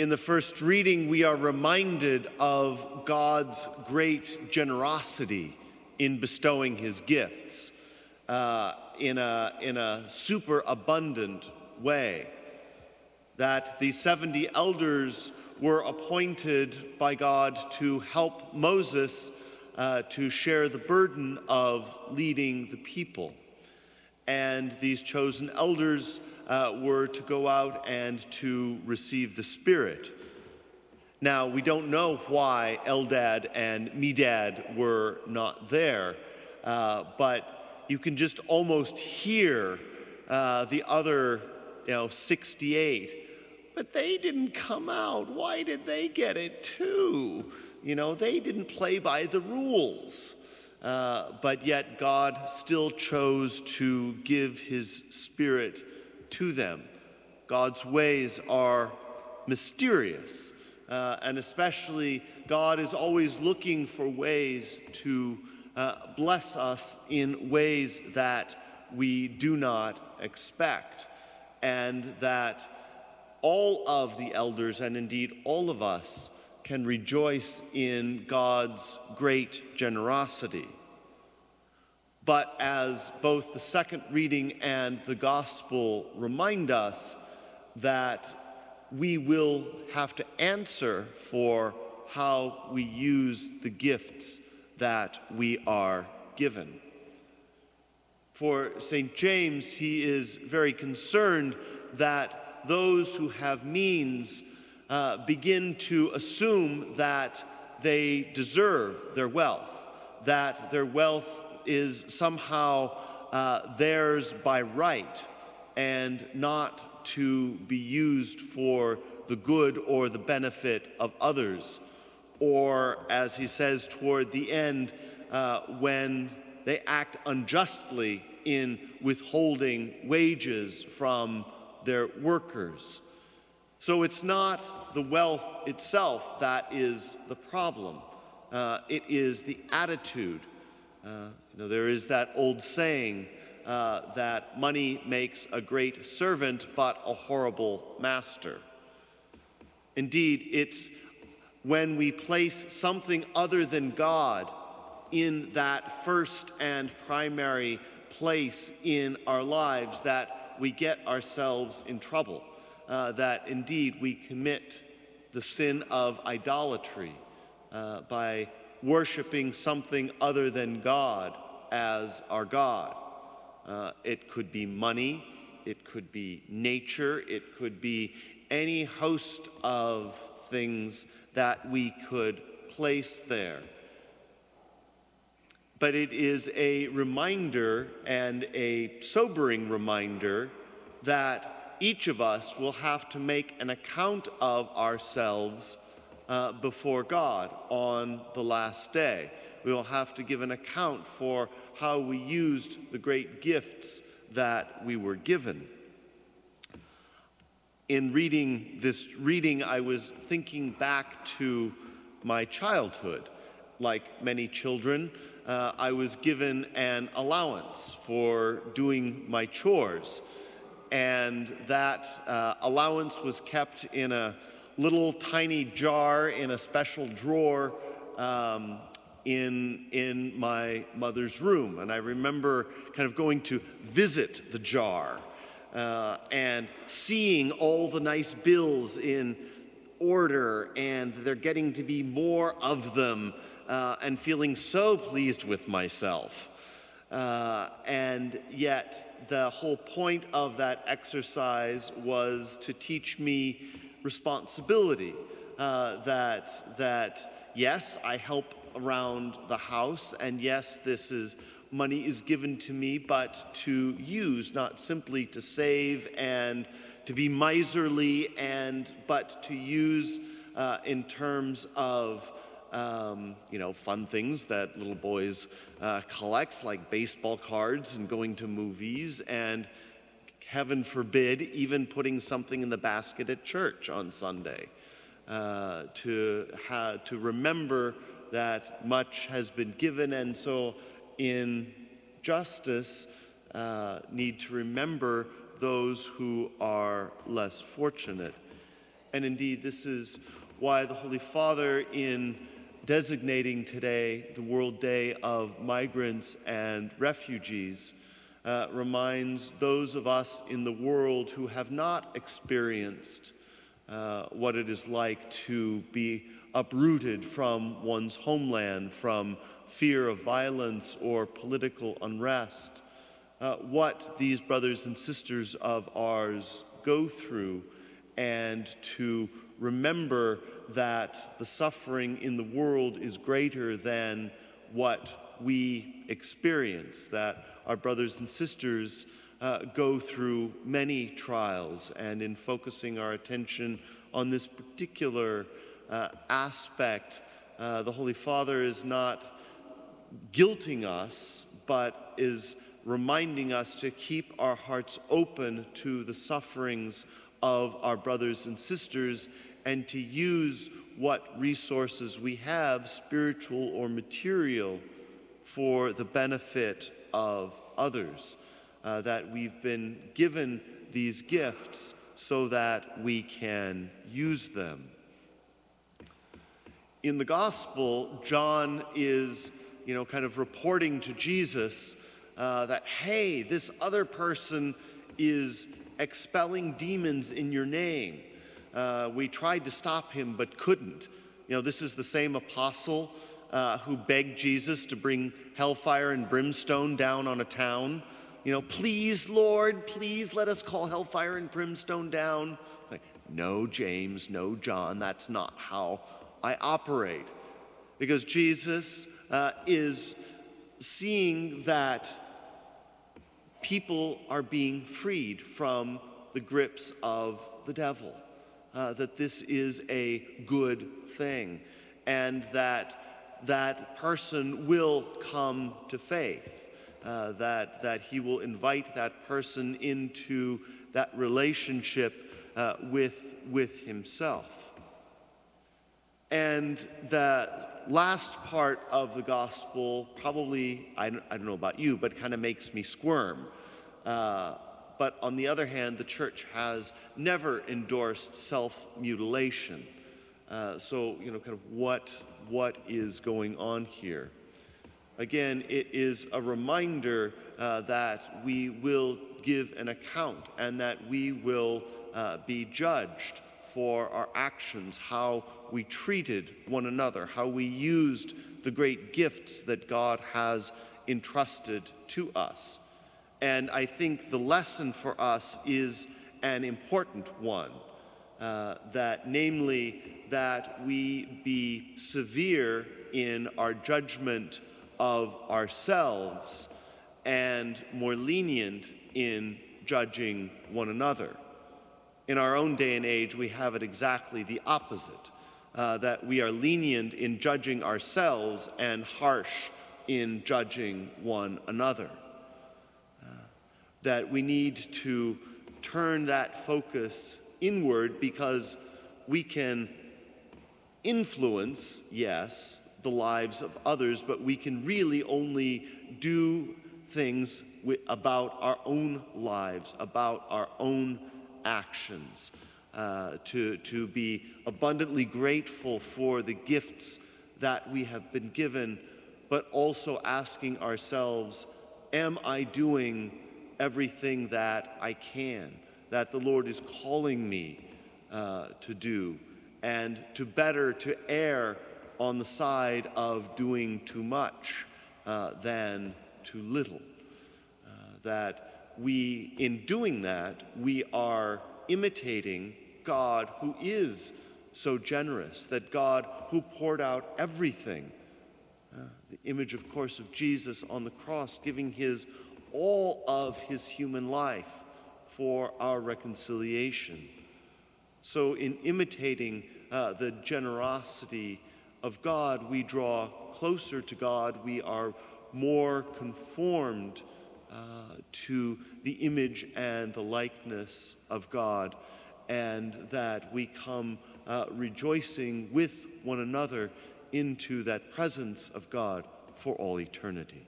In the first reading, we are reminded of God's great generosity in bestowing his gifts uh, in, a, in a super abundant way. That the 70 elders were appointed by God to help Moses uh, to share the burden of leading the people. And these chosen elders uh, were to go out and to receive the Spirit. Now, we don't know why Eldad and Medad were not there, uh, but you can just almost hear uh, the other, you know, 68 but they didn't come out. Why did they get it too? You know, they didn't play by the rules. Uh, but yet God still chose to give his spirit to them. God's ways are mysterious, uh, and especially God is always looking for ways to uh, bless us in ways that we do not expect, and that all of the elders, and indeed all of us, can rejoice in God's great generosity. But as both the second reading and the gospel remind us, that we will have to answer for how we use the gifts that we are given. For St. James, he is very concerned that those who have means uh, begin to assume that they deserve their wealth, that their wealth is somehow uh, theirs by right and not to be used for the good or the benefit of others. Or, as he says toward the end, uh, when they act unjustly in withholding wages from their workers. So it's not the wealth itself that is the problem, uh, it is the attitude. Uh, you know, there is that old saying uh, that money makes a great servant but a horrible master. Indeed, it's when we place something other than God in that first and primary place in our lives that we get ourselves in trouble, uh, that indeed we commit the sin of idolatry uh, by worshiping something other than God as our God. Uh, it could be money, it could be nature, it could be any host of things that we could place there but it is a reminder and a sobering reminder that each of us will have to make an account of ourselves uh, before God on the last day. We will have to give an account for how we used the great gifts that we were given. In reading this reading, I was thinking back to my childhood. Like many children, uh, I was given an allowance for doing my chores. And that uh, allowance was kept in a little tiny jar in a special drawer um, in, in my mother's room. And I remember kind of going to visit the jar uh, and seeing all the nice bills in order, and there getting to be more of them uh, and feeling so pleased with myself. Uh, and yet, the whole point of that exercise was to teach me responsibility. Uh, that, that, yes, I help around the house, and yes, this is money is given to me, but to use, not simply to save and to be miserly, and but to use uh, in terms of um, you know, fun things that little boys uh, collect, like baseball cards and going to movies, and heaven forbid, even putting something in the basket at church on Sunday. Uh, to, ha- to remember that much has been given, and so in justice, uh, need to remember those who are less fortunate. And indeed, this is why the Holy Father, in designating today the World Day of Migrants and Refugees, uh, reminds those of us in the world who have not experienced uh, what it is like to be uprooted from one's homeland, from fear of violence or political unrest, uh, what these brothers and sisters of ours go through, and to remember that the suffering in the world is greater than what we experience, that our brothers and sisters uh, go through many trials, and in focusing our attention on this particular uh, aspect, uh, the Holy Father is not guilting us, but is reminding us to keep our hearts open to the sufferings of our brothers and sisters and to use what resources we have, spiritual or material, for the benefit of others. Uh, that we've been given these gifts so that we can use them. In the gospel, John is, you know, kind of reporting to Jesus uh, that, hey, this other person is expelling demons in your name. Uh, we tried to stop him but couldn't. You know, this is the same apostle uh, who begged Jesus to bring hellfire and brimstone down on a town. You know, please, Lord, please let us call hellfire and brimstone down. Like, no, James, no, John, that's not how I operate. Because Jesus uh, is seeing that people are being freed from the grips of the devil uh, that this is a good thing and that that person will come to faith, uh, that, that he will invite that person into that relationship uh, with, with himself. And the last part of the gospel probably, I don't, I don't know about you, but kind of makes me squirm. Uh, but on the other hand, the church has never endorsed self mutilation. Uh, so, you know, kind of what, what is going on here? Again, it is a reminder uh, that we will give an account and that we will uh, be judged for our actions, how we treated one another, how we used the great gifts that God has entrusted to us. And I think the lesson for us is an important one uh, that, namely, that we be severe in our judgment of ourselves and more lenient in judging one another. In our own day and age, we have it exactly the opposite uh, that we are lenient in judging ourselves and harsh in judging one another that we need to turn that focus inward because we can influence, yes, the lives of others, but we can really only do things about our own lives, about our own actions. Uh, to, to be abundantly grateful for the gifts that we have been given, but also asking ourselves, Am I doing everything that I can, that the Lord is calling me uh, to do, and to better to err on the side of doing too much uh, than too little. Uh, that we, in doing that, we are imitating God who is so generous, that God who poured out everything. Uh, the image, of course, of Jesus on the cross, giving his all of his human life for our reconciliation. So, in imitating uh, the generosity of God, we draw closer to God, we are more conformed uh, to the image and the likeness of God, and that we come uh, rejoicing with one another into that presence of God for all eternity.